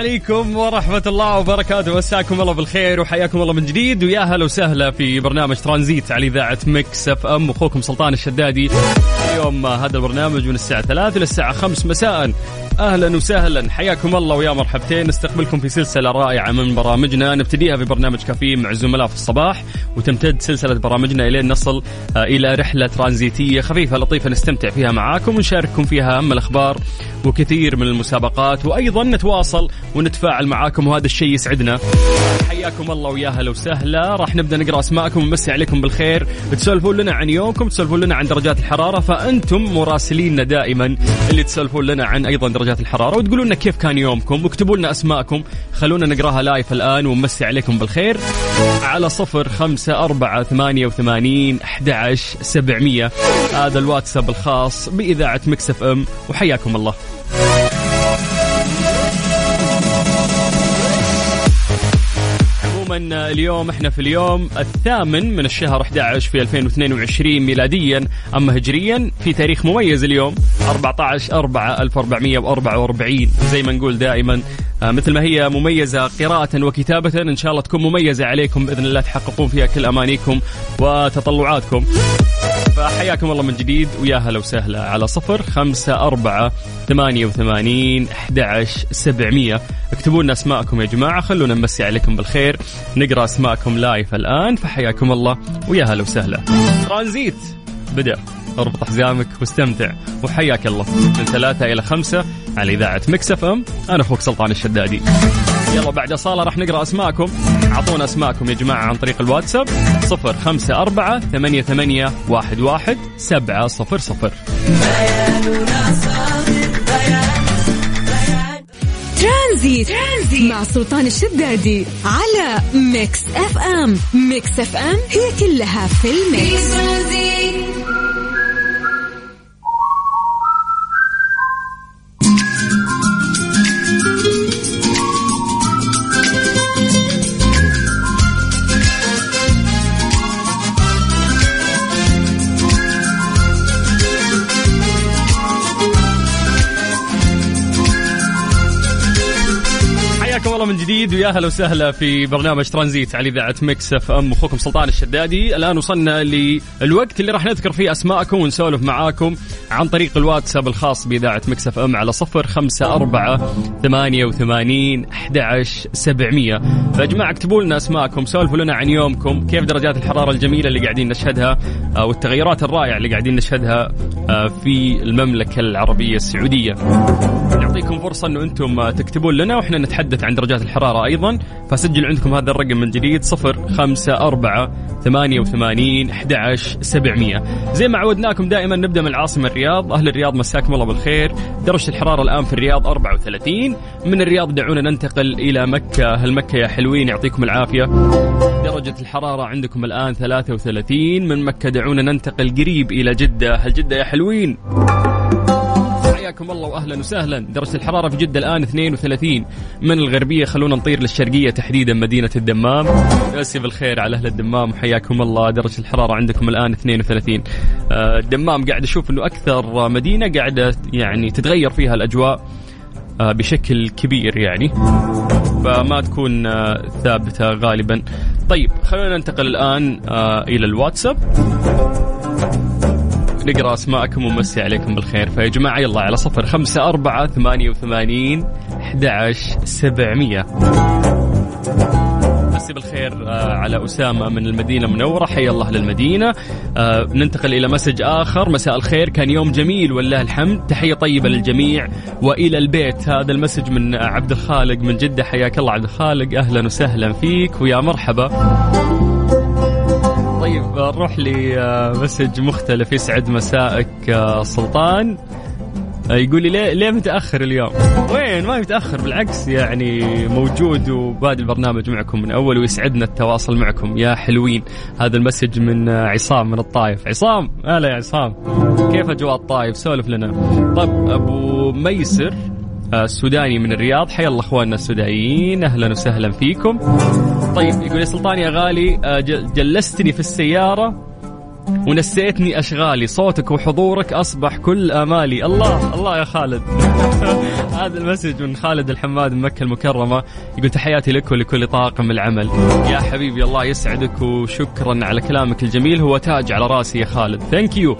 عليكم ورحمة الله وبركاته. مساكم الله بالخير وحياكم الله من جديد. ويا هلا وسهلا في برنامج ترانزيت على إذاعة Mix FM. أخوكم سلطان الشدادي. اليوم هذا البرنامج من الساعة 3 إلى الساعة 5 مساء. أهلا وسهلا. حياكم الله ويا مرحبتين. نستقبلكم في سلسلة رائعة من برامجنا. نبتديها في برنامج كافيين مع الزملاء في الصباح وتمتد سلسلة برامجنا إلين نصل آه، إلى رحلة ترانزيتية خفيفة لطيفة نستمتع فيها معاكم ونشارككم فيها أهم الأخبار وكثير من المسابقات وأيضا نتواصل ونتفاعل معاكم وهذا الشيء يسعدنا. حياكم الله ويا هلا وسهلا. راح نبدأ نقرأ أسماءكم ونمسي عليكم بالخير. تسولفون لنا عن يومكم تسولفون لنا عن درجات الحرارة فانتم مراسليننا دائما اللي تسولفون لنا عن أيضا درجات الحرارة وتقولون لنا كيف كان يومكم واكتبوا لنا أسماءكم خلونا نقراها لايف الآن ونمسي عليكم بالخير. على صفر خمسة أربعة ثمانية وثمانين أحد سبعمية. هذا الواتساب الخاص بإذاعة مكسف أم وحياكم الله. عموما اليوم إحنا في اليوم الثامن من الشهر 11 في 2022 ميلاديا أما هجريا في تاريخ مميز اليوم 14 4 1444 زي ما نقول دائما آه، مثل ما هي مميزة قراءة وكتابة إن شاء الله تكون مميزة عليكم بإذن الله تحققون فيها كل أمانيكم وتطلعاتكم. فحياكم الله من جديد ويا هلا وسهلا على صفر خمسة أربعة ثمانية وثمانين أحد سبعمية. اكتبوا لنا أسماءكم يا جماعة خلونا نمسي عليكم بالخير. نقرأ أسماءكم live الآن فحياكم الله ويا هلا وسهلا. ترانزيت. بدأ. اربط حزامك واستمتع وحياك الله. من ثلاثة إلى خمسة على إذاعة Mix FM. أنا أخوك سلطان الشدادي. يلا بعد الصلاة راح نقرأ أسماءكم. أعطونا أسماءكم يا جماعة عن طريق الواتساب. صفر خمسة أربعة ثمانية, ثمانية واحد, واحد سبعة صفر صفر. ترانزيت, ترانزيت. مع سلطان الشدادي على Mix FM. Mix FM هي كلها في في ال mix. ترانزيت الله من جديد ويا هلا وسهلا في برنامج ترانزيت على إذاعة Mix FM. أخوكم سلطان الشدادي. الآن وصلنا للوقت اللي راح نذكر فيه أسماءكم ونسولف معاكم عن طريق الواتساب الخاص بإذاعة Mix FM على صفر خمسة أربعة ثمانية وثمانين أحد سبعمية. فيا جماعة اكتبوا لنا أسماءكم سولفوا لنا عن يومكم كيف درجات الحرارة الجميلة اللي قاعدين نشهدها آه، والتغيرات الرائعة اللي قاعدين نشهدها آه، في المملكة العربية السعودية. نعطيكم فرصة إنه أنتم تكتبون لنا وإحنا نتحدث عن درجات الحرارة. أيضا. فسجل عندكم هذا الرقم من جديد صفر خمسة أربعة ثمانية وثمانين أحد سبعمية. زي ما عودناكم دائما نبدأ من العاصمة الرياض. أهل الرياض مساكم الله بالخير. درجة الحرارة الآن في الرياض 34 من الرياض دعونا ننتقل إلى مكة. هل مكة يا حلوين يعطيكم العافية. درجة الحرارة عندكم الآن 33 من مكة دعونا ننتقل قريب إلى جدة. هل جدة يا حلوين؟ حياكم الله واهلا وسهلا. درجه الحرارة في جدة الآن 32 من الغربية خلونا نطير للشرقية تحديدا مدينة الدمام. مسي بالخير على أهل الدمام حياكم الله. درجه الحرارة عندكم الآن 32 آه، الدمام قاعد أشوف إنه أكثر مدينة قاعدة يعني تتغير فيها الأجواء آه، بشكل كبير يعني. فما تكون آه، ثابتة غالبا. طيب خلونا ننتقل الآن إلى الواتساب. نقرأ أسماءكم ونمسي عليكم بالخير. فيا جماعة يلا على صفر خمسة أربعة ثمانية وثمانين أحد سبعمية. مسي بالخير آه، على أسامة من المدينة المنورة. حيا الله للمدينة. آه، ننتقل إلى message آخر. مساء الخير كان يوم جميل ولله الحمد. تحية طيبة للجميع وإلى البيت. هذا ال message من عبد الخالق من جدة. حياك الله عبد الخالق. أهلا وسهلا فيك ويا مرحبا. نروح ل message مختلف يسعد مسائك آه، سلطان. آه، يقول لي ليه ليه متأخر اليوم؟ وين؟ ما متاخر بالعكس يعني موجود وبادي البرنامج معكم من أول ويسعدنا التواصل معكم. يا حلوين. هذا ال message من آه، عصام من الطايف. عصام هلا يا عصام. كيف أجواء الطايف؟ سولف لنا. طب أبو ميسر آه، السوداني من الرياض. حيا الله أخواننا السودانيين. أهلا وسهلا فيكم. طيب يقول يا سلطان يا غالي آه، جلستني في السيارة ونسيتني أشغالي. صوتك وحضورك أصبح كل آمالي. الله الله يا خالد. هذا ال message من خالد الحماد من مكة المكرمة. يقول تحياتي لك ولكل طاقم العمل. يا حبيبي الله يسعدك وشكرا على كلامك الجميل. هو تاج على راسي يا خالد. thank you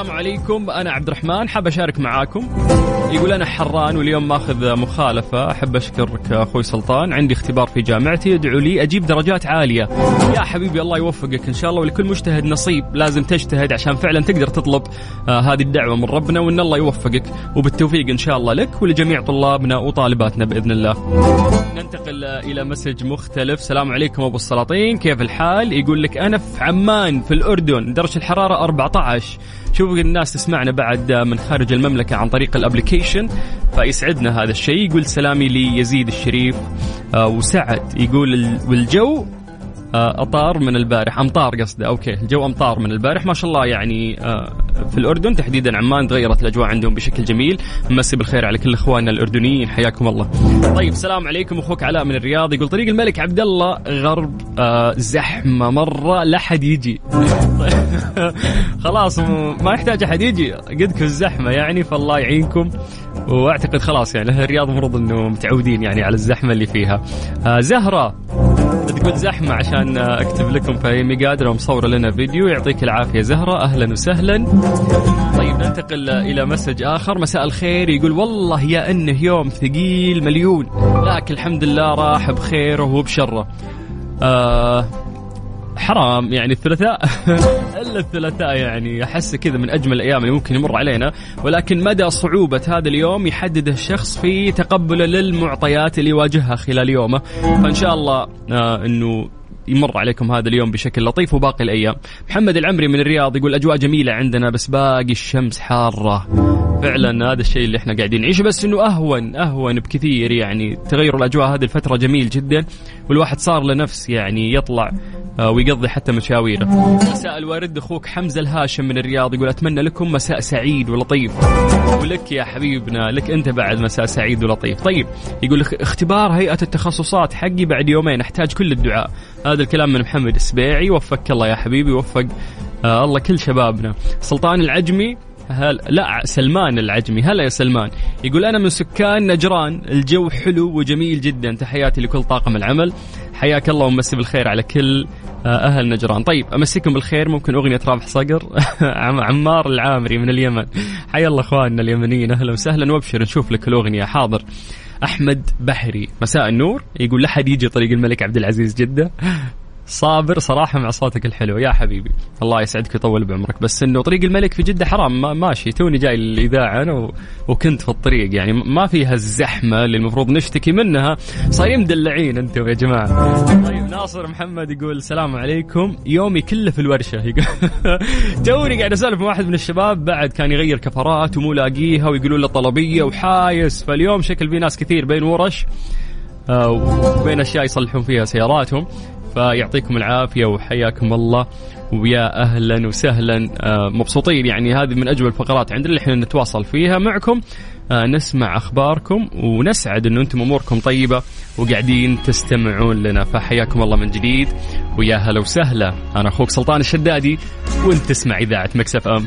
السلام عليكم. أنا عبد الرحمن حاب أشارك معاكم. يقول أنا حران واليوم ماخذ مخالفة. أحب أشكرك أخوي سلطان. عندي اختبار في جامعتي. أدعو لي أجيب درجات عالية. يا حبيبي الله يوفقك. إن شاء الله ولكل مجتهد نصيب لازم تجتهد عشان فعلا تقدر تطلب آه هذه الدعوة من ربنا وإن الله يوفقك. وبالتوفيق إن شاء الله لك ولجميع طلابنا وطالباتنا بإذن الله. ننتقل إلى مسج مختلف. السلام عليكم أبو السلاطين. كيف الحال؟ يقول لك أنا في عمان في الأردن درجة الحرارة 14 شوفوا الناس تسمعنا بعد من خارج المملكة عن طريق ال application فيسعدنا هذا الشيء. يقول سلامي ليزيد الشريف آه، وسعد يقول ال- والجو آه، أطار من البارح. أمطار قصده okay. الجو أمطار من البارح. ما شاء الله يعني آه، في الأردن تحديدا عمان تغيرت الأجواء عندهم بشكل جميل. مسي بالخير على كل إخواننا الأردنيين. حياكم الله. طيب السلام عليكم. أخوك علاء من الرياض يقول طريق الملك عبد الله غرب آه، زحمة. مرة لا حد يجي. خلاص ما يحتاج أحد يجي. قدك الزحمة يعني فالله يعينكم. وأعتقد خلاص يعني أهل الرياض المفروض إنه متعودين يعني على الزحمة اللي فيها. آه زهرة. تقول زحمة عشان أكتب لكم فهي قادره ومصورة لنا فيديو. يعطيك العافية زهرة. أهلا وسهلا. طيب ننتقل إلى مسج آخر. مساء الخير. يقول والله يا انه يوم ثقيل مليون. لكن الحمد لله راح بخيره وبشره. آه حرام يعني الثلاثاء إلا الثلاثاء يعني أحس كذا من أجمل الأيام اللي ممكن يمر علينا ولكن مدى صعوبة هذا اليوم يحدده الشخص في تقبله للمعطيات اللي يواجهها خلال يومه فإن شاء الله آه إنه يمر عليكم هذا اليوم بشكل لطيف وباقي الأيام. محمد العمري من الرياض يقول أجواء جميلة عندنا بس باقي الشمس حارة. فعلا هذا الشيء اللي إحنا قاعدين نعيشه بس إنه أهون أهون بكثير يعني تغير الأجواء هذه الفترة جميل جدا والواحد صار له نفس يعني يطلع آه، ويقضي حتى مشاويره. مساء الورد أخوك حمزة الهاشم من الرياض يقول أتمنى لكم مساء سعيد ولطيف. ولك يا حبيبنا لك أنت بعد مساء سعيد ولطيف. طيب يقول اخ- اختبار هيئة التخصصات حقي بعد يومين أحتاج كل الدعاء. هذا الكلام من محمد السبيعي وفقك الله يا حبيبي وفق آه الله كل شبابنا. سلطان العجمي هل لا سلمان العجمي. هلا يا سلمان. يقول أنا من سكان نجران. الجو حلو وجميل جدا. تحياتي لكل طاقم العمل. حياك الله ومسي بالخير على كل آه، أهل نجران. طيب أمسيكم بالخير. ممكن أغنية رابح صقر. عم- عمار العامري من اليمن. حيا الله أخواننا اليمنيين. أهلا وسهلا. وأبشر نشوف لك الأغنية. حاضر. أحمد بحري. مساء النور. يقول لا حد يجي طريق الملك عبد العزيز جدة. صابر صراحة مع صوتك الحلو. يا حبيبي الله يسعدك ويطول بعمرك. بس إنه طريق الملك في جدة حرام. ما ماشي. توني جاي للإذاعة أنا و... وكنت في الطريق يعني. ما فيها الزحمة اللي المفروض نشتكي منها. صايرين مدلعين أنتم يا جماعة. طيب ناصر محمد يقول السلام عليكم. يومي كله في الورشة. يقول توني قاعد أسولف مع واحد من الشباب. بعد كان يغير كفرات ومو لاقيها ويقولون له طلبية وحايس. فاليوم شكل في ناس كثير بين ورش آه، وبين أشياء يصلحون فيها سياراتهم. فيعطيكم العافية وحياكم الله. ويا أهلا وسهلا. آه، مبسوطين يعني هذه من أجمل الفقرات عندنا اللي إحنا نتواصل فيها معكم. آه، نسمع أخباركم ونسعد إنه أنتم أموركم طيبة وقاعدين تستمعون لنا. فحياكم الله من جديد. ويا هلا وسهلا. أنا أخوك سلطان الشدادي وأنت تسمع إذاعة Mix FM.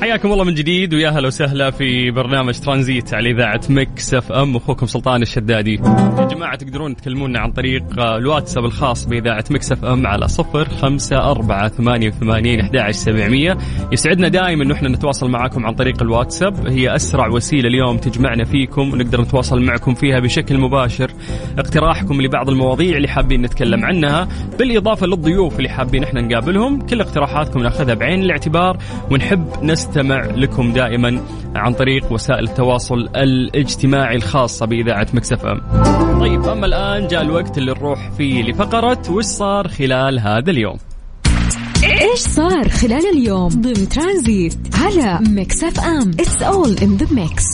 حياكم الله من جديد ويا هلا وسهلا في برنامج ترانزيت على إذاعة Mix FM. أخوكم سلطان الشدادي. يا جماعة تقدرون تكلمونا عن طريق الواتساب الخاص بإذاعة Mix FM على صفر خمسة أربعة ثمانية وثمانين أحد سبعمية. يسعدنا دائما انه إحنا نتواصل معكم عن طريق الواتساب. هي أسرع وسيلة اليوم تجمعنا فيكم ونقدر نتواصل معكم فيها بشكل مباشر. اقتراحكم لبعض المواضيع اللي حابين نتكلم عنها بالإضافة للضيوف اللي حابين إحنا نقابلهم. كل اقتراحاتكم نأخذها بعين الاعتبار ونحب نستمع لكم دائما عن طريق وسائل التواصل الاجتماعي الخاصه بإذاعة Mix FM. طيب أما الآن جاء الوقت اللي نروح فيه لفقرة وش صار خلال هذا اليوم. إيش صار خلال اليوم ضمن ترانزيت على Mix FM it's all in the mix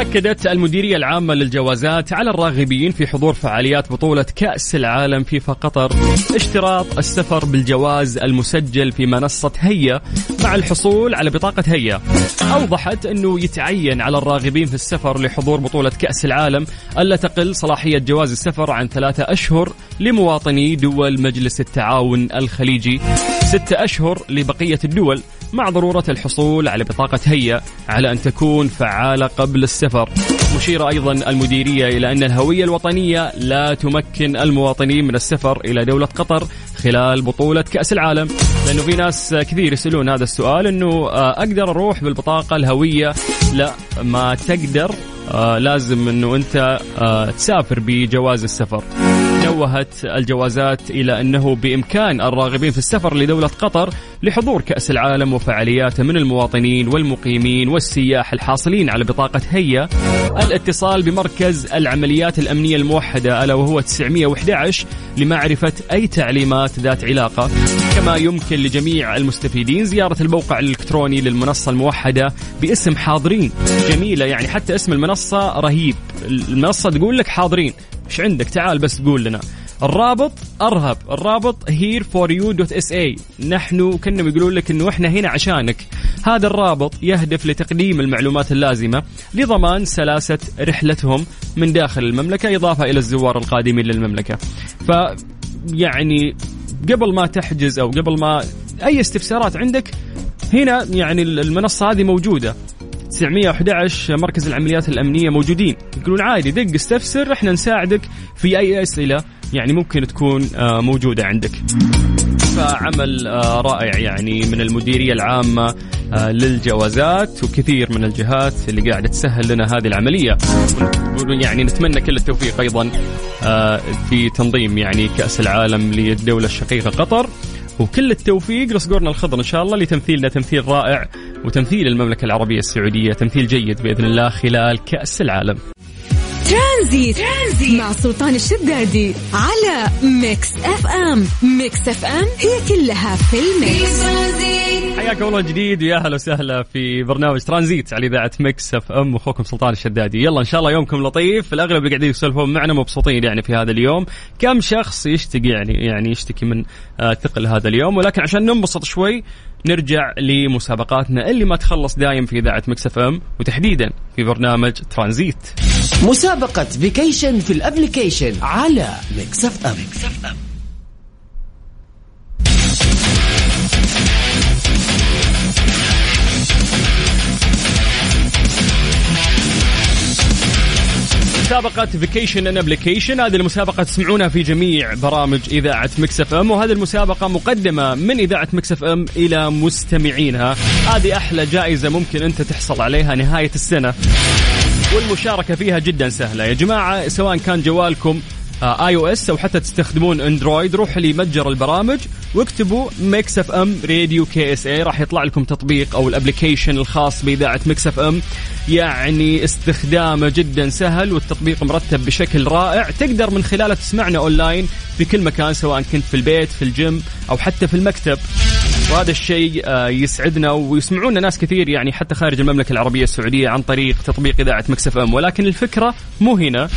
أكدت المديرية العامة للجوازات على الراغبين في حضور فعاليات بطولة كأس العالم فيفا قطر. اشتراط السفر بالجواز المسجل في منصة هيا مع الحصول على بطاقة هيا. أوضحت أنه يتعين على الراغبين في السفر لحضور بطولة كأس العالم ألا تقل صلاحية جواز السفر عن ثلاثة أشهر لمواطني دول مجلس التعاون الخليجي. ستة أشهر لبقية الدول مع ضرورة الحصول على بطاقة هيا على أن تكون فعالة قبل السفر. مشيرة أيضا المديرية إلى أن الهوية الوطنية لا تمكن المواطنين من السفر إلى دولة قطر خلال بطولة كأس العالم. لأنه في ناس كثير يسألون هذا السؤال أنه آه، أقدر أروح بالبطاقة الهوية؟ لا ما تقدر. آه، لازم أنه أنت آه، تسافر بجواز السفر. نوهت الجوازات إلى أنه بإمكان الراغبين في السفر لدولة قطر لحضور كأس العالم وفعالياته من المواطنين والمقيمين والسياح الحاصلين على بطاقة هيا الاتصال بمركز العمليات الأمنية الموحدة ألا وهو 911 لمعرفة أي تعليمات ذات علاقة. كما يمكن لجميع المستفيدين زيارة الموقع الإلكتروني للمنصة الموحدة باسم حاضرين. جميلة يعني حتى اسم المنصة رهيب. المنصة تقول لك حاضرين. إيش عندك؟ تعال بس قول لنا. الرابط أرحب. الرابط here for you dot SA نحن كنا يقولون لك إنه إحنا هنا عشانك. هذا الرابط يهدف لتقديم المعلومات اللازمة لضمان سلاسة رحلتهم من داخل المملكة إضافة إلى الزوار القادمين للمملكة. ف يعني قبل ما تحجز أو قبل ما أي استفسارات عندك هنا يعني المنصة هذه موجودة. 911 مركز العمليات الأمنية موجودين. يقولون عادي دق استفسر إحنا نساعدك في أي أسئلة يعني ممكن تكون آه، موجودة عندك. فعمل آه، رائع يعني من المديرية العامة آه، للجوازات وكثير من الجهات اللي قاعدة تسهل لنا هذه العملية. يعني نتمنى كل التوفيق أيضا في تنظيم يعني كأس العالم للدولة الشقيقة قطر. وكل التوفيق لصقورنا الخضر إن شاء الله لتمثيلنا تمثيل رائع وتمثيل المملكة العربية السعودية تمثيل جيد بإذن الله خلال كأس العالم. ترانزيت, ترانزيت مع سلطان الشدادي على Mix FM. Mix FM هي كلها في ال mix. حياكم الله جديد ويا أهلا وسهلا في برنامج ترانزيت على إذاعة Mix FM. أخوكم سلطان الشدادي. يلا إن شاء الله يومكم لطيف. الأغلب اللي قاعدين يسولفون معنا مبسوطين يعني في هذا اليوم. كم شخص يشتكي يعني يعني يشتكي من آه، ثقل هذا اليوم؟ ولكن عشان ننبسط شوي نرجع لمسابقاتنا اللي ما تخلص دايم في إذاعة Mix FM وتحديدا في برنامج ترانزيت. مسابقة vacation في ال application على Mix FM مسابقة vacation in application هذه المسابقة تسمعونها في جميع برامج إذاعة Mix FM وهذه المسابقة مقدمة من إذاعة Mix FM إلى مستمعينها. هذه أحلى جائزة ممكن أنت تحصل عليها نهاية السنة. والمشاركة فيها جدا سهلة. يا جماعة سواء كان جوالكم iOS أو حتى تستخدمون Android روحوا لمتجر البرامج واكتبوا Mix FM Radio KSA راح يطلع لكم تطبيق أو ال application الخاص بإذاعة Mix FM. يعني استخدامه جدا سهل والتطبيق مرتب بشكل رائع. تقدر من خلاله تسمعنا اونلاين في كل مكان سواء كنت في البيت في الجيم أو حتى في المكتب. وهذا الشيء آه، يسعدنا ويسمعونا ناس كثير يعني حتى خارج المملكة العربية السعودية عن طريق تطبيق إذاعة مكسف أم. ولكن الفكرة مو هنا.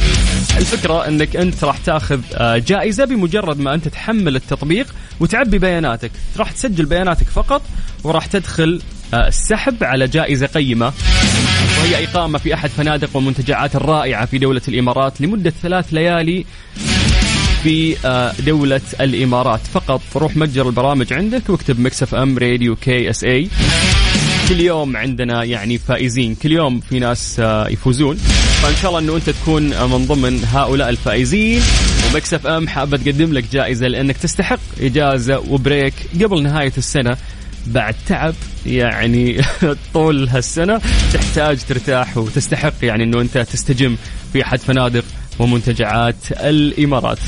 الفكرة أنك أنت راح تأخذ آه، جائزة بمجرد ما أنت تحمل التطبيق وتعبي بياناتك. راح تسجل بياناتك فقط وراح تدخل آه، السحب على جائزة قيمة. وهي إقامة في أحد فنادق ومنتجعات الرائعة في دولة الإمارات لمدة ثلاث ليالي. في آه، دولة الإمارات. فقط روح متجر البرامج عندك واكتب Mix FM Radio KSA. كل يوم عندنا يعني فائزين. كل يوم في ناس آه، يفوزون. فإن شاء الله إنه أنت تكون من ضمن هؤلاء الفائزين. و Mix FM حابه تقدم لك جائزة لأنك تستحق إجازة و break قبل نهاية السنة. بعد تعب يعني طول هالسنة تحتاج ترتاح وتستحق يعني إنه أنت تستجم في أحد فنادق ومنتجعات الإمارات.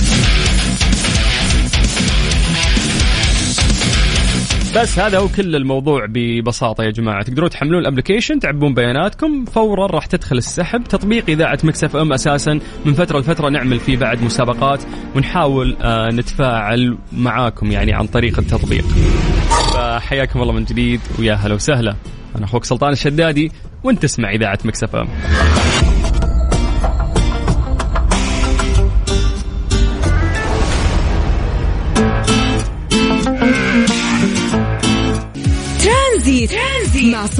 بس هذا هو كل الموضوع ببساطة يا جماعة. تقدرون تحملون ال application تعبون بياناتكم فورا راح تدخل السحب. تطبيق إذاعة Mix FM أساسا. من فترة لفترة نعمل فيه بعد مسابقات ونحاول آه نتفاعل معاكم يعني عن طريق التطبيق. فحياكم الله من جديد ويا هلا وسهلا. أنا أخوك سلطان الشدادي وأنت تسمع إذاعة Mix FM.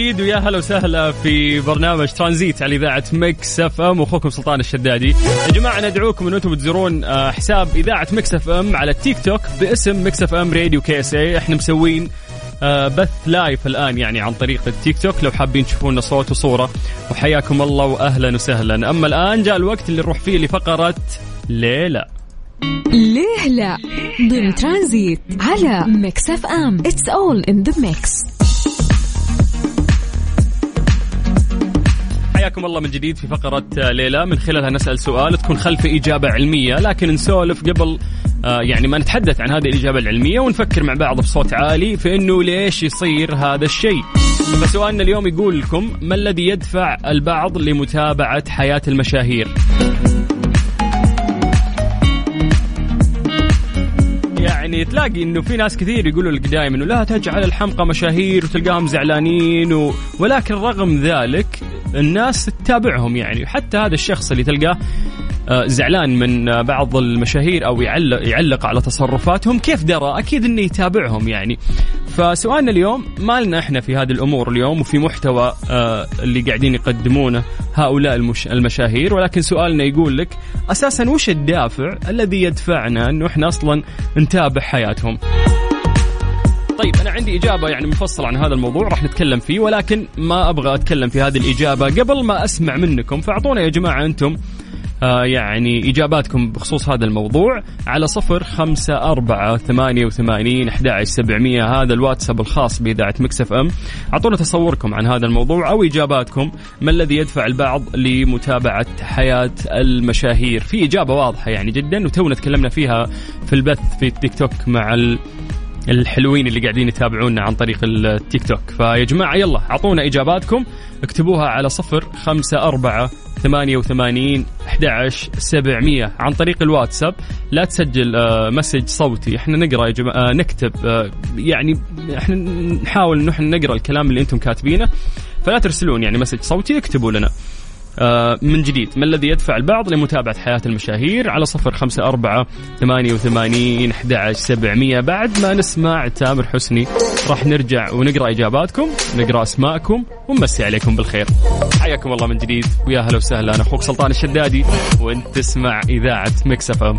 جديد ويا هلا وسهلا في برنامج ترانزيت على إذاعة Mix FM. واخوكم سلطان الشدادي. يا جماعة ندعوكم إن أنتم تزورون آه، حساب إذاعة Mix FM على التيك توك باسم Mix FM Radio KSA، إحنا مسوين آه، بث live الآن يعني عن طريق التيك توك. لو حابين تشوفونا صوت وصورة وحياكم الله واهلا وسهلا، أما الآن جاء الوقت اللي نروح فيه لفقرة ليه لا. ليه لا ضمن ترانزيت على Mix FM. It's all in the mix حياكم الله من جديد في فقرة آه، ليلى. من خلالها نسأل سؤال. تكون خلف إجابة علمية لكن نسولف قبل آه، يعني ما نتحدث عن هذه الإجابة العلمية ونفكر مع بعض بصوت عالي في أنه ليش يصير هذا الشيء. فسؤالنا اليوم يقول لكم ما الذي يدفع البعض لمتابعة حياة المشاهير؟ يعني تلاقي إنه في ناس كثير يقولوا لك دائما انه لا تجعل الحمقى مشاهير وتلقاهم زعلانين و... ولكن رغم ذلك الناس تتابعهم يعني. حتى هذا الشخص اللي تلقاه آه، زعلان من آه، بعض المشاهير أو يعلق يعلق على تصرفاتهم كيف درى؟ أكيد إنه يتابعهم يعني. فسؤالنا اليوم ما لنا إحنا في هذه الأمور اليوم وفي محتوى آه، اللي قاعدين يقدمونه هؤلاء المش... المشاهير؟ ولكن سؤالنا يقول لك أساسا وش الدافع الذي يدفعنا إنه إحنا أصلا نتابع حياتهم؟ طيب أنا عندي إجابة يعني مفصلة عن هذا الموضوع راح نتكلم فيه ولكن ما أبغى أتكلم في هذه الإجابة قبل ما أسمع منكم. فأعطونا يا جماعة أنتم آه يعني إجاباتكم بخصوص هذا الموضوع على صفر خمسة أربعة ثمانية وثمانين أحد سبعمية هذا الواتساب الخاص بإذاعة مكسف أم. أعطونا تصوركم عن هذا الموضوع أو إجاباتكم ما الذي يدفع البعض لمتابعة حياة المشاهير؟ في إجابة واضحة يعني جدا وتونا تكلمنا فيها في البث في التيك توك مع الحلوين اللي قاعدين يتابعونا عن طريق التيك توك. فيا جماعة يلا أعطونا إجاباتكم. اكتبوها على صفر خمسة أربعة ثمانية وثمانين أحد سبعمية عن طريق الواتساب. لا تسجل آه، message صوتي. إحنا نقرأ يا جماعة آه، نكتب آه، يعني إحنا نحاول انه إحنا نقرأ الكلام اللي أنتم كاتبينه. فلا ترسلون يعني message صوتي اكتبوا لنا. من جديد. ما الذي يدفع البعض لمتابعة حياة المشاهير؟ على صفر خمسة أربعة ثمانية وثمانين أحد سبعمية. بعد ما نسمع تامر حسني راح نرجع ونقرأ إجاباتكم نقرأ أسماءكم ونمسي عليكم بالخير. حياكم الله من جديد. ويا هلا وسهلا. أنا أخوك سلطان الشدادي وأنت تسمع إذاعة Mix FM.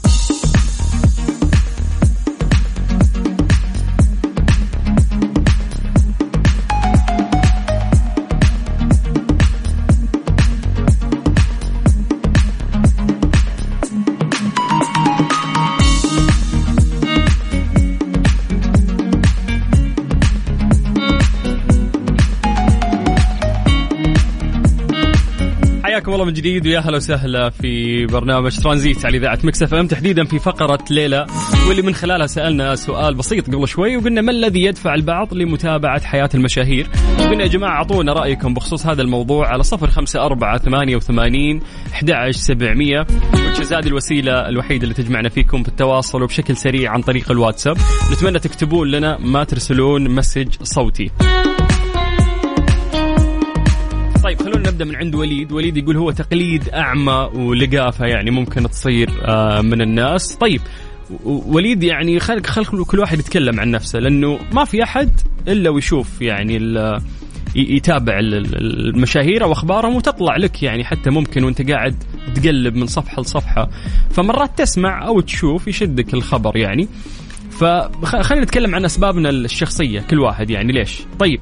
الله من جديد ويا هلا وسهلا في برنامج ترانزيت على إذاعة Mix FM. تحديدا في فقرة ليله واللي من خلالها سألنا سؤال بسيط قبل شوي وقلنا ما الذي يدفع البعض لمتابعة حياة المشاهير؟ وقلنا يا جماعة أعطونا رأيكم بخصوص هذا الموضوع على صفر خمسة أربعة ثمانية وثمانين أحد سبعمية هذه الوسيلة الوحيدة اللي تجمعنا فيكم في التواصل وبشكل سريع عن طريق الواتساب. نتمنى تكتبون لنا ما ترسلون مسج صوتي. نبدا من عند وليد. وليد يقول هو تقليد أعمى ولقافة يعني ممكن تصير آه، من الناس. طيب وليد يعني خلق خلق كل واحد يتكلم عن نفسه لأنه ما في أحد إلا ويشوف يعني يتابع المشاهير أو أخبارهم وتطلع لك يعني حتى ممكن وأنت قاعد تقلب من صفحة لصفحة. فمرات تسمع أو تشوف يشدك الخبر يعني. فخلينا نتكلم عن أسبابنا الشخصية كل واحد يعني ليش؟ طيب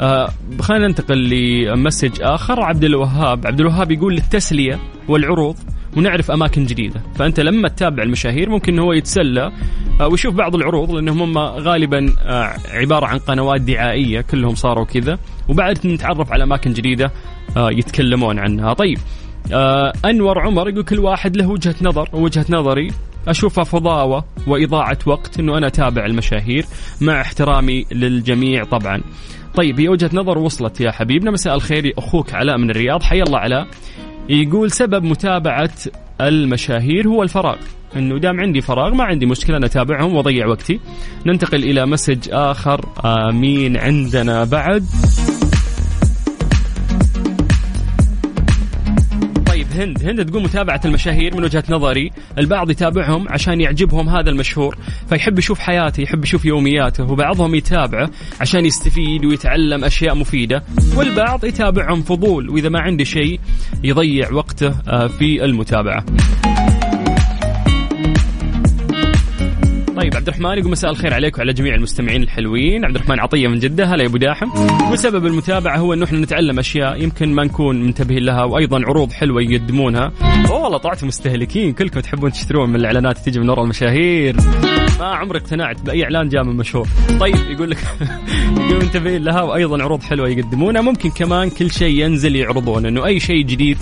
آه خلينا ننتقل لمسج آخر. عبد الوهاب عبد الوهاب يقول للتسلية والعروض ونعرف أماكن جديدة. فأنت لما تتابع المشاهير ممكن هو يتسلى آه ويشوف بعض العروض لأنهم هم غالبا آه عبارة عن قنوات دعائية كلهم صاروا كذا وبعد نتعرف على أماكن جديدة آه يتكلمون عنها. طيب أنور عمر يقول كل واحد له وجهة نظر ووجهه نظري اشوفها فضاوة وإضاعة وقت إنه أنا أتابع المشاهير مع احترامي للجميع طبعا. طيب هي وجهة نظر وصلت يا حبيبنا. مساء الخير أخوك علاء من الرياض. حي الله علاء. يقول سبب متابعة المشاهير هو الفراغ. إنه دام عندي فراغ ما عندي مشكلة أنا أتابعهم وأضيع وقتي. ننتقل إلى مسج آخر. آه مين عندنا بعد. هند. هند تقول متابعة المشاهير من وجهة نظري. البعض يتابعهم عشان يعجبهم هذا المشهور. فيحب يشوف حياته يحب يشوف يومياته وبعضهم يتابعه عشان يستفيد ويتعلم أشياء مفيدة. والبعض يتابعهم فضول وإذا ما عنده شيء يضيع وقته آه، في المتابعة. طيب عبد الرحمن يقول مساء الخير عليك وعلى جميع المستمعين الحلوين. عبد الرحمن عطية من جدة هلا يا أبو داحم. وسبب المتابعة هو انه إحنا نتعلم أشياء يمكن ما نكون منتبهين لها وأيضا عروض حلوة يقدمونها. والله طلعت مستهلكين كلكم تحبون تشترون من الإعلانات تجي من وراء المشاهير. ما عمري اقتنعت بأي إعلان جاء من مشهور. طيب يقول لك يقول منتبهين لها وأيضا عروض حلوة يقدمونها. ممكن كمان كل شيء ينزل يعرضون إنه أي شيء جديد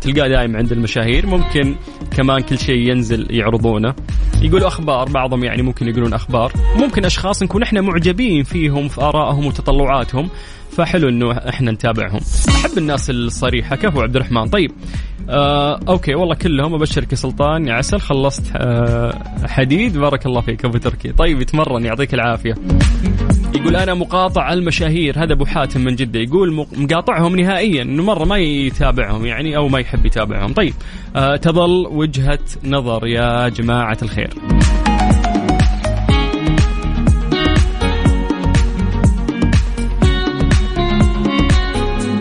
تلقاه دائما عند المشاهير. ممكن كمان كل شيء ينزل يعرضونه. يقولوا أخبار بعضهم يعني ممكن يقولون أخبار. ممكن أشخاص نكون إحنا معجبين فيهم في آرائهم وتطلعاتهم. فحلو إنه إحنا نتابعهم. أحب الناس الصريحة كفو عبد الرحمن. طيب آه أوكي والله كلهم أبشرك يا سلطان يا عسل خلصت آه حديد. بارك الله فيك أبو تركي. طيب يتمرن يعطيك العافية. يقول أنا مقاطع المشاهير هذا أبو حاتم من جدة يقول مقاطعهم نهائيا إنه مرة ما يتابعهم يعني أو ما يحب يتابعهم. طيب آه تظل وجهة نظر يا جماعة الخير.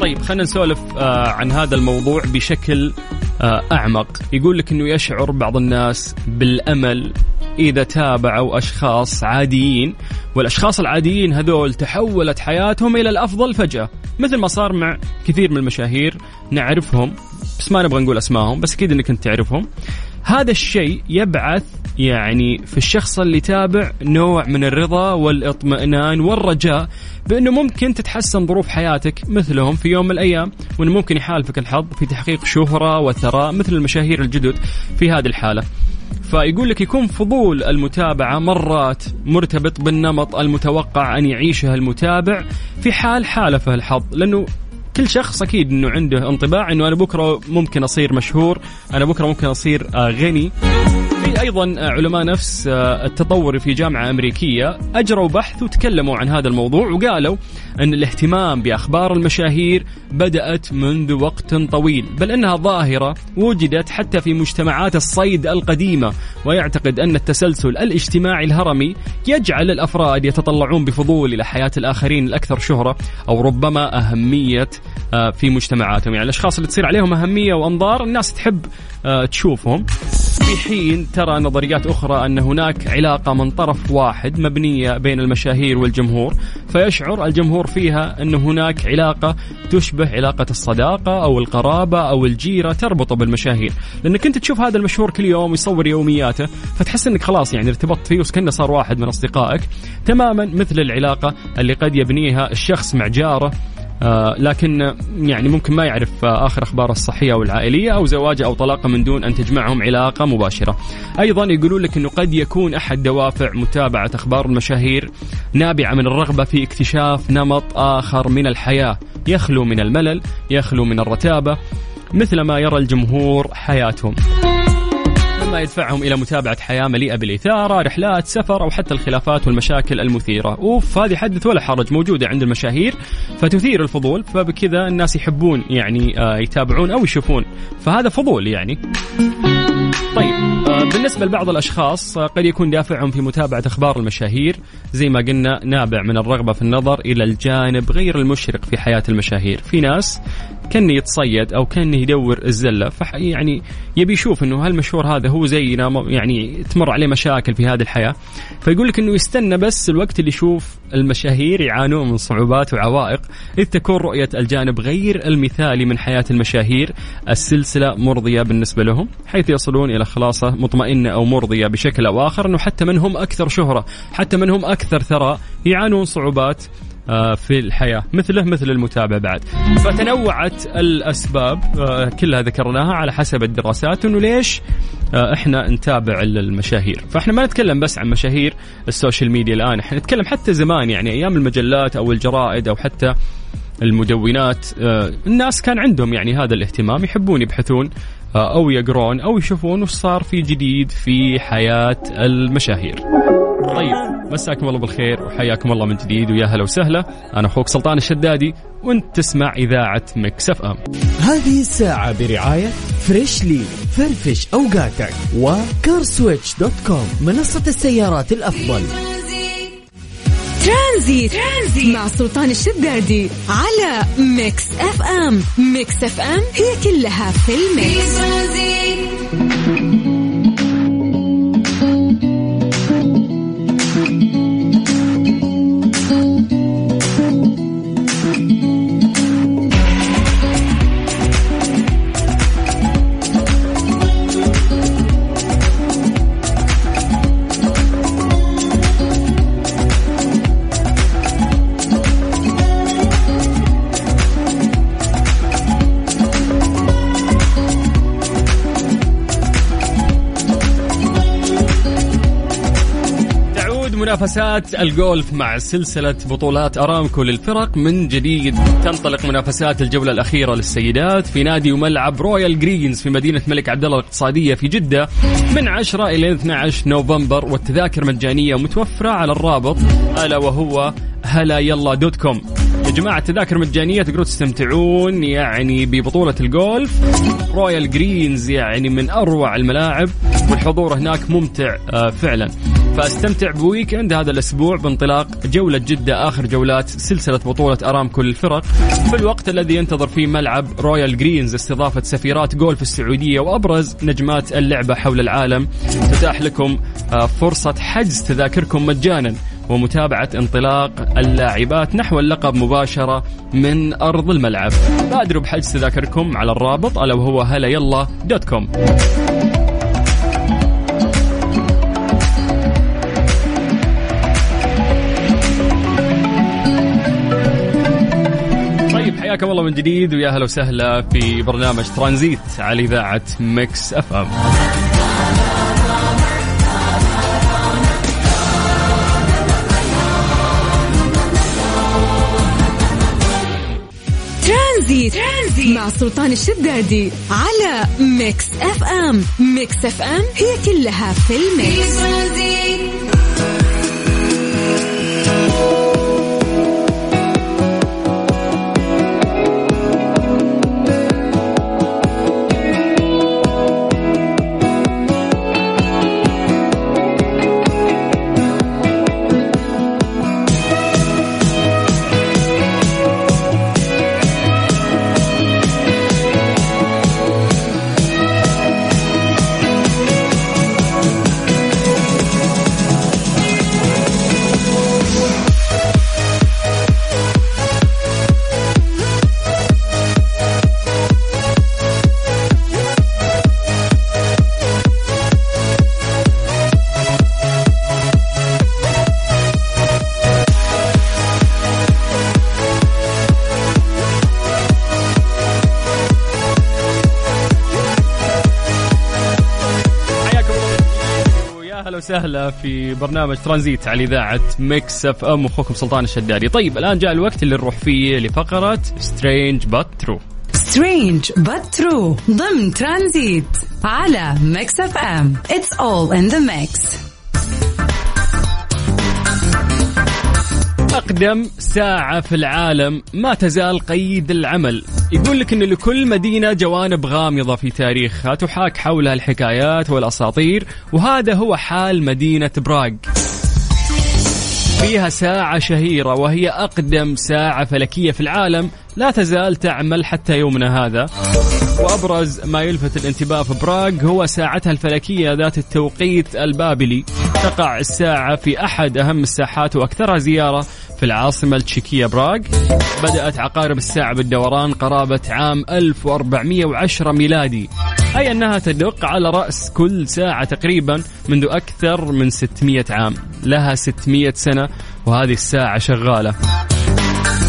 طيب خلينا نسولف آه عن هذا الموضوع بشكل آه أعمق. يقول لك إنه يشعر بعض الناس بالأمل إذا تابعوا أشخاص عاديين والأشخاص العاديين هذول تحولت حياتهم إلى الأفضل فجأة. مثل ما صار مع كثير من المشاهير نعرفهم. بس ما نبغى نقول أسمائهم بس أكيد أنك أنت تعرفهم. هذا الشيء يبعث يعني في الشخص اللي يتابع نوع من الرضا والإطمئنان والرجاء بأنه ممكن تتحسن ظروف حياتك مثلهم في يوم من الأيام وأنه ممكن يحالفك الحظ في تحقيق شهرة وثراء مثل المشاهير الجدد في هذه الحالة. فيقول لك يكون فضول المتابعة مرات مرتبط بالنمط المتوقع أن يعيشه المتابع في حال حالفه الحظ لأنه كل شخص أكيد إنه عنده انطباع إنه أنا بكرة ممكن أصير مشهور، أنا بكرة ممكن أصير آه، غني. في أيضا علماء نفس آه، التطوري في جامعة أمريكية أجروا بحث وتكلموا عن هذا الموضوع وقالوا أن الاهتمام بأخبار المشاهير بدأت منذ وقت طويل بل أنها ظاهرة وجدت حتى في مجتمعات الصيد القديمة ويعتقد أن التسلسل الاجتماعي الهرمي يجعل الأفراد يتطلعون بفضول إلى حياة الآخرين الأكثر شهرة أو ربما أهمية آه، في مجتمعاتهم. يعني الأشخاص اللي تصير عليهم أهمية وأنظار الناس تحب آه، تشوفهم. في حين ترى نظريات أخرى أن هناك علاقة من طرف واحد مبنية بين المشاهير والجمهور فيشعر الجمهور فيها أن هناك علاقة تشبه علاقة الصداقة أو القرابة أو الجيرة تربطه بالمشاهير. لأنك أنت تشوف هذا المشهور كل يوم يصور يومياته فتحس أنك خلاص يعني ارتبطت فيه وكأنه صار واحد من أصدقائك. تماما مثل العلاقة اللي قد يبنيها الشخص مع جاره آه لكن يعني ممكن ما يعرف آه آخر اخباره الصحية أو العائليه أو زواجه أو طلاقه من دون أن تجمعهم علاقة مباشرة. أيضا يقولون لك إنه قد يكون أحد دوافع متابعة أخبار المشاهير نابعة من الرغبة في اكتشاف نمط آخر من الحياة يخلو من الملل، يخلو من الرتابة مثل ما يرى الجمهور حياتهم. مما يدفعهم إلى متابعة حياة مليئة بالإثارة، رحلات، سفر أو حتى الخلافات والمشاكل المثيرة، أوف هذه حدث ولا حرج موجودة عند المشاهير فتثير الفضول فبكذا الناس يحبون يعني آه، يتابعون أو يشوفون، فهذا فضول يعني. طيب آه، بالنسبة لبعض الأشخاص آه، قد يكون دافعهم في متابعة أخبار المشاهير. زي ما قلنا نابع من الرغبة في النظر إلى الجانب غير المشرق في حياة المشاهير. في ناس كان يتصيد أو كان يدور الزلة. فح يعني يبي يشوف أنه هالمشهور هذا هو زينا يعني تمر عليه مشاكل في هذه الحياة. فيقول لك أنه يستنى بس الوقت اللي يشوف المشاهير يعانون من صعوبات وعوائق إذ تكون رؤية الجانب غير المثالي من حياة المشاهير السلسلة مرضية بالنسبة لهم حيث يصلون إلى خلاصة مطمئنة أو مرضية بشكل أو آخر أنه حتى من هم أكثر شهرة حتى من هم أكثر ثراء يعانون صعوبات في الحياة. مثله مثل المتابع بعد. فتنوعت الأسباب آه، كلها ذكرناها على حسب الدراسات أنه ليش آه، إحنا نتابع المشاهير. فإحنا ما نتكلم بس عن مشاهير السوشيال ميديا الآن. إحنا نتكلم حتى زمان يعني أيام المجلات أو الجرائد أو حتى المدونات الناس كان عندهم يعني هذا الاهتمام يحبون يبحثون أو يقرون أو يشوفون وش صار في جديد في حياة المشاهير. طيب مساكم الله بالخير وحياكم الله من جديد ويا هلا وسهلا أنا أخوك سلطان الشدادي وأنت تسمع إذاعة Mix FM. هذه الساعة برعاية فريشلي فرفش أوقاتك وكارسويتش dot com منصة السيارات الأفضل ترانزيت. ترانزيت مع سلطان الشدادي على Mix FM Mix FM هي كلها في ال mix منافسات الجولف مع سلسلة بطولات أرامكو للفرق. من جديد تنطلق منافسات الجولة الأخيرة للسيدات في نادي وملعب رويال جرينز في مدينة الملك عبد الله الاقتصادية في جدة من 10 إلى 12 نوفمبر والتذاكر مجانية متوفرة على الرابط ألا وهو هلا يلا dot com. يا جماعة التذاكر مجانية تقدرون تستمتعون يعني ببطولة الجولف. رويال جرينز يعني من أروع الملاعب والحضور هناك ممتع آه، فعلا. فاستمتع ب weekend هذا الأسبوع بانطلاق جولة جدة آخر جولات سلسلة بطولة أرامكو للفرق في الوقت الذي ينتظر فيه ملعب رويال جرينز استضافة سفيرات جولف السعودية وأبرز نجمات اللعبة حول العالم. تتاح لكم آه، فرصة حجز تذاكركم مجانا ومتابعة انطلاق اللاعبات نحو اللقب مباشرة من أرض الملعب. بادروا بحجز تذاكركم على الرابط ألا وهو هلا يلا dot com. حياكم الله من جديد ويا هلا وسهلا في برنامج ترانزيت على إذاعة Mix FM. ترانزيت, ترانزيت مع سلطان الشدادي على Mix FM Mix FM هي كلها في ال mix حياكم وسهلا في برنامج ترانزيت على إذاعة Mix FM. أخوكم سلطان الشدادي. طيب الآن جاء الوقت اللي نروح فيه لفقرة strange but true strange but true ضمن ترانزيت على Mix FM. It's all in the mix. أقدم ساعة في العالم ما تزال قيد العمل. يقول لك أن لكل مدينة جوانب غامضة في تاريخها تحاك حولها الحكايات والأساطير وهذا هو حال مدينة براغ. فيها ساعة شهيرة وهي أقدم ساعة فلكية في العالم. لا تزال تعمل حتى يومنا هذا. وأبرز ما يلفت الانتباه في براغ هو ساعتها الفلكية ذات التوقيت البابلي. تقع الساعة في أحد أهم الساحات وأكثرها زيارة في العاصمة التشيكية براغ. بدأت عقارب الساعة بالدوران قرابة عام 1410 ميلادي. أي أنها تدق على رأس كل ساعة تقريبا منذ أكثر من 600 عام. لها 600 سنة وهذه الساعة شغالة.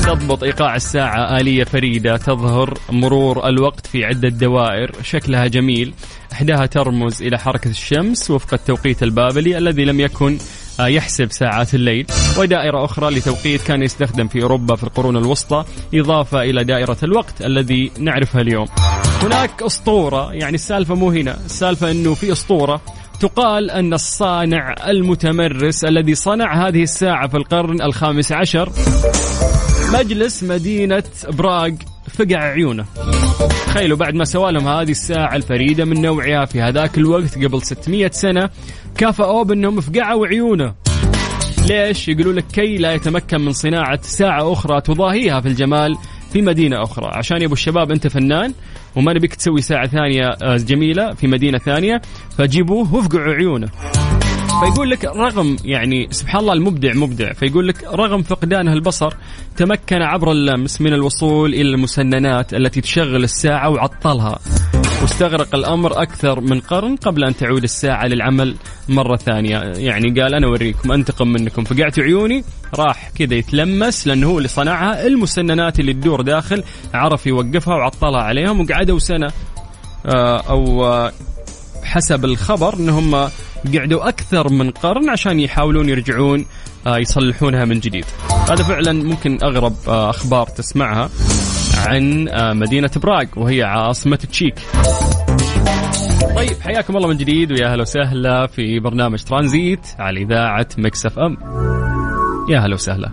تضبط إيقاع الساعة آلية فريدة تظهر مرور الوقت في عدة دوائر شكلها جميل. إحداها ترمز إلى حركة الشمس وفق التوقيت البابلي الذي لم يكن يحسب ساعات الليل. ودائرة أخرى لتوقيت كان يستخدم في أوروبا في القرون الوسطى إضافة إلى دائرة الوقت الذي نعرفها اليوم. هناك أسطورة يعني السالفة مو هنا السالفة أنه في أسطورة تقال أن الصانع المتمرس الذي صنع هذه الساعة في القرن الخامس عشر مجلس مدينة براغ فقع عيونه. تخيلوا بعد ما سوى لهم هذه الساعة الفريدة من نوعها في هذاك الوقت قبل 600 سنة كافأوه بأنهم فقعوا عيونه. ليش؟ يقولوا لك كي لا يتمكن من صناعة ساعة أخرى تضاهيها في الجمال في مدينة أخرى. عشان يا أبو الشباب أنت فنان وما نبيك تسوي ساعة ثانية آه، جميلة في مدينة ثانية فجيبوه وافقعوا عيونه. فيقول لك رغم يعني سبحان الله المبدع مبدع فيقول لك رغم فقدانه البصر تمكن عبر اللمس من الوصول إلى المسننات التي تشغل الساعة وعطلها. واستغرق الأمر أكثر من قرن قبل أن تعود الساعة للعمل مرة ثانية. يعني قال أنا أوريكم أنتقم منكم. فقعت عيوني راح كذا يتلمس لأنه هو اللي صنعها. المسننات اللي تدور داخل عرف يوقفها وعطلها عليهم وقعدوا سنة آه، أو آه، حسب الخبر انهم قعدوا أكثر من قرن عشان يحاولون يرجعون آه، يصلحونها من جديد. هذا فعلا ممكن أغرب آه، أخبار تسمعها. عن آه، مدينة براغ وهي عاصمة تشيك. طيب حياكم الله من جديد ويا هلا وسهلا في برنامج ترانزيت على إذاعة مكس أف أم. يا هلا وسهلا.